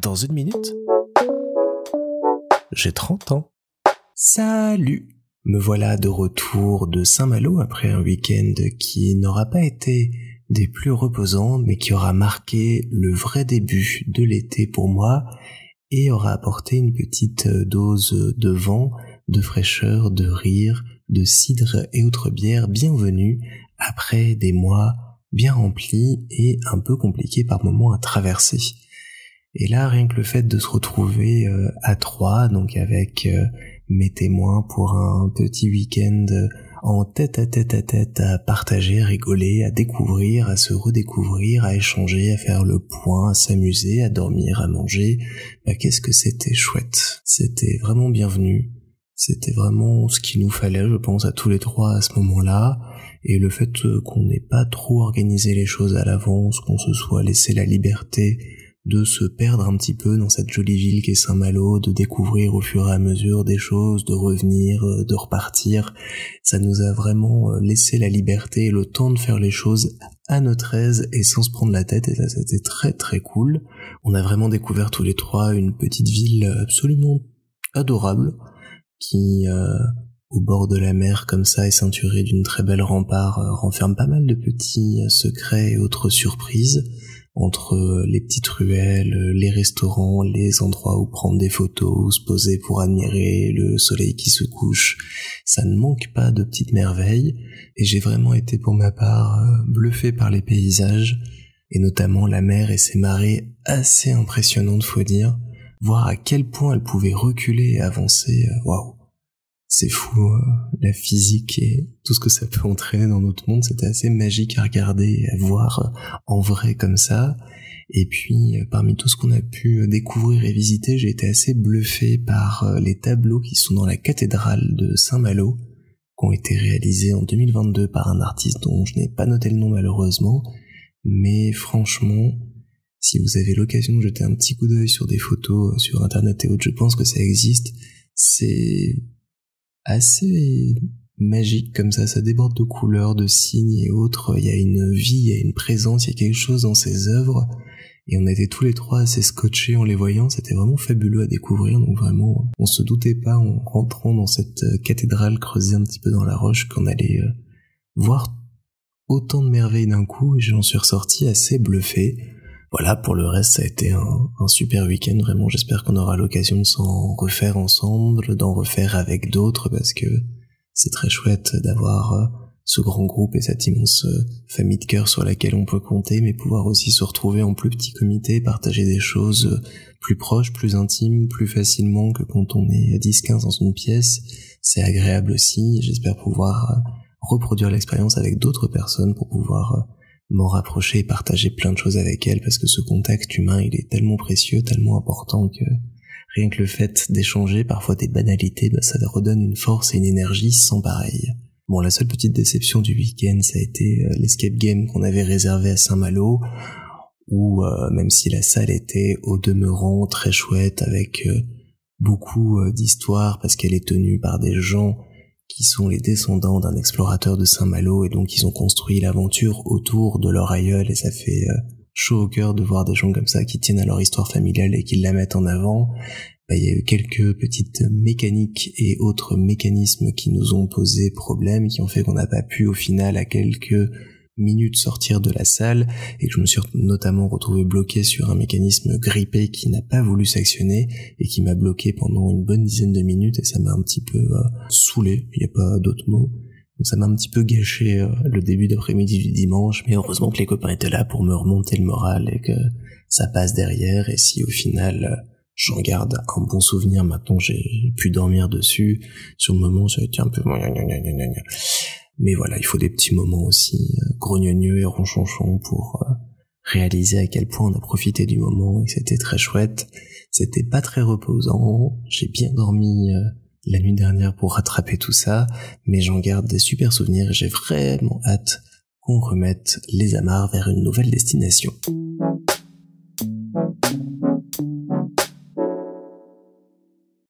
Dans une minute, j'ai 30 ans. Salut Me voilà de retour de Saint-Malo après un week-end qui n'aura pas été des plus reposants, mais qui aura marqué le vrai début de l'été pour moi et aura apporté une petite dose de vent, de fraîcheur, de rire, de cidre et autres bières bienvenues après des mois bien remplis et un peu compliqués par moments à traverser. Et là, rien que le fait de se retrouver euh, à trois, donc avec euh, mes témoins pour un petit week-end en tête à tête à tête à partager, à rigoler, à découvrir, à se redécouvrir, à échanger, à faire le point, à s'amuser, à dormir, à manger, bah qu'est-ce que c'était chouette. C'était vraiment bienvenu. C'était vraiment ce qu'il nous fallait, je pense, à tous les trois à ce moment-là. Et le fait qu'on n'ait pas trop organisé les choses à l'avance, qu'on se soit laissé la liberté de se perdre un petit peu dans cette jolie ville qu'est Saint-Malo, de découvrir au fur et à mesure des choses, de revenir, euh, de repartir. Ça nous a vraiment euh, laissé la liberté et le temps de faire les choses à notre aise et sans se prendre la tête et ça c'était très très cool. On a vraiment découvert tous les trois une petite ville absolument adorable qui euh, au bord de la mer comme ça et ceinturée d'une très belle rempart renferme pas mal de petits secrets et autres surprises entre les petites ruelles, les restaurants, les endroits où prendre des photos, se poser pour admirer le soleil qui se couche. Ça ne manque pas de petites merveilles. Et j'ai vraiment été pour ma part euh, bluffé par les paysages et notamment la mer et ses marées assez impressionnantes faut dire, voir à quel point elle pouvait reculer et avancer, euh, waouh c'est fou, euh, la physique et tout ce que ça peut entraîner dans notre monde, c'était assez magique à regarder à voir euh, en vrai comme ça. Et puis, euh, parmi tout ce qu'on a pu découvrir et visiter, j'ai été assez bluffé par les tableaux qui sont dans la cathédrale de Saint-Malo, qui ont été réalisés en 2022 par un artiste dont je n'ai pas noté le nom malheureusement, mais franchement, si vous avez l'occasion de jeter un petit coup d'œil sur des photos sur internet et autres, je pense que ça existe. C'est assez magique comme ça, ça déborde de couleurs, de signes et autres, il y a une vie, il y a une présence, il y a quelque chose dans ces œuvres, et on était tous les trois assez scotchés en les voyant, c'était vraiment fabuleux à découvrir, donc vraiment, on se doutait pas en rentrant dans cette euh, cathédrale creusée un petit peu dans la roche qu'on allait euh, voir autant de merveilles d'un coup, et j'en suis ressorti assez bluffé, voilà, pour le reste, ça a été un, super week-end. Vraiment, j'espère qu'on aura l'occasion de s'en refaire ensemble, d'en refaire avec d'autres, parce que c'est très chouette d'avoir euh, ce grand groupe et cette immense euh, famille de cœur sur laquelle on peut compter, mais pouvoir aussi se retrouver en plus petit comité, partager des choses euh, plus proches, plus intimes, plus facilement que quand on est 10-15 dans une pièce. C'est agréable aussi. J'espère pouvoir reproduire l'expérience avec d'autres personnes pour pouvoir m'en rapprocher et partager plein de choses avec elle parce que ce contact humain il est tellement précieux, tellement important que rien que le fait d'échanger parfois des banalités, bah, ça redonne une force et une énergie sans pareil. Bon, la seule petite déception du week-end, ça a été euh, l'escape game qu'on avait réservé à Saint-Malo, où euh, même si la salle était au demeurant très chouette avec euh, beaucoup d'histoires parce qu'elle est tenue par des gens qui sont les descendants d'un explorateur de Saint-Malo et donc ils ont construit l'aventure autour de leur aïeul et ça fait euh, chaud au cœur de voir des gens comme ça qui tiennent à leur histoire familiale et qui la mettent en avant. Bah, il y a eu quelques petites mécaniques et autres mécanismes qui nous ont posé problème, qui ont fait qu'on n'a pas pu au final à quelques minutes sortir de la salle et que je me suis notamment retrouvé bloqué sur un mécanisme grippé qui n'a pas voulu s'actionner et qui m'a bloqué pendant une bonne dizaine de minutes et ça m'a un petit peu euh, saoulé, il n'y a pas d'autre mot. Donc ça m'a un petit peu gâché euh, le début d'après-midi du dimanche, mais heureusement que les copains étaient là pour me remonter le moral et que ça passe derrière. Et si au final euh, j'en garde un bon souvenir maintenant j'ai pu dormir dessus. Sur le moment ça a été un peu mais voilà, il faut des petits moments aussi euh, grognonneux et ronchonchons pour euh, réaliser à quel point on a profité du moment et que c'était très chouette. C'était pas très reposant, j'ai bien dormi euh, la nuit dernière pour rattraper tout ça, mais j'en garde des super souvenirs et j'ai vraiment hâte qu'on remette les amarres vers une nouvelle destination.